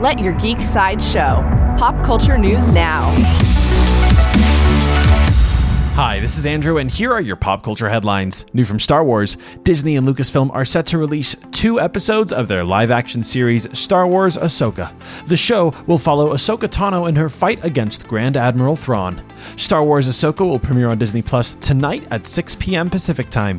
Let your geek side show. Pop culture news now. Hi, this is Andrew, and here are your pop culture headlines. New from Star Wars Disney and Lucasfilm are set to release two episodes of their live action series, Star Wars Ahsoka. The show will follow Ahsoka Tano in her fight against Grand Admiral Thrawn. Star Wars Ahsoka will premiere on Disney Plus tonight at 6 p.m. Pacific Time.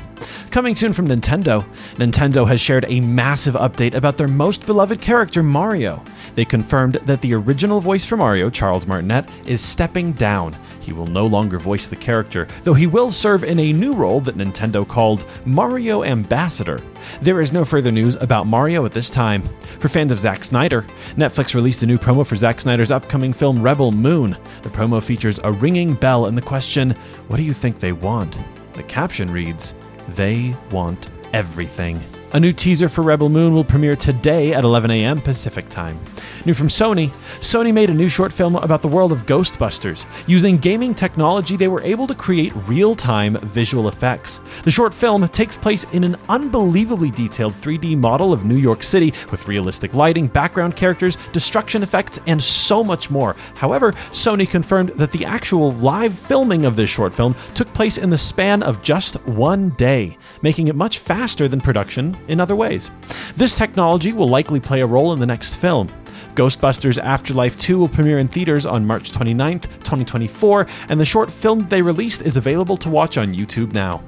Coming soon from Nintendo, Nintendo has shared a massive update about their most beloved character, Mario. They confirmed that the original voice for Mario, Charles Martinet, is stepping down. He will no longer voice the character, though he will serve in a new role that Nintendo called Mario Ambassador. There is no further news about Mario at this time. For fans of Zack Snyder, Netflix released a new promo for Zack Snyder's upcoming film Rebel Moon. The promo features a ringing bell and the question, What do you think they want? The caption reads, They want everything. A new teaser for Rebel Moon will premiere today at 11 a.m. Pacific Time. New from Sony, Sony made a new short film about the world of Ghostbusters. Using gaming technology, they were able to create real time visual effects. The short film takes place in an unbelievably detailed 3D model of New York City with realistic lighting, background characters, destruction effects, and so much more. However, Sony confirmed that the actual live filming of this short film took place in the span of just one day, making it much faster than production in other ways. This technology will likely play a role in the next film. Ghostbusters Afterlife 2 will premiere in theaters on March 29th, 2024, and the short film they released is available to watch on YouTube now.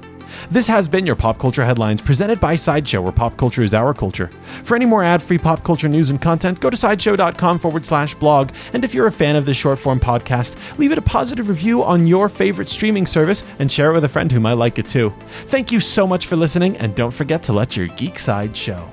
This has been your Pop Culture Headlines presented by Sideshow, where pop culture is our culture. For any more ad free pop culture news and content, go to sideshow.com forward slash blog. And if you're a fan of this short form podcast, leave it a positive review on your favorite streaming service and share it with a friend who might like it too. Thank you so much for listening, and don't forget to let your geek side show.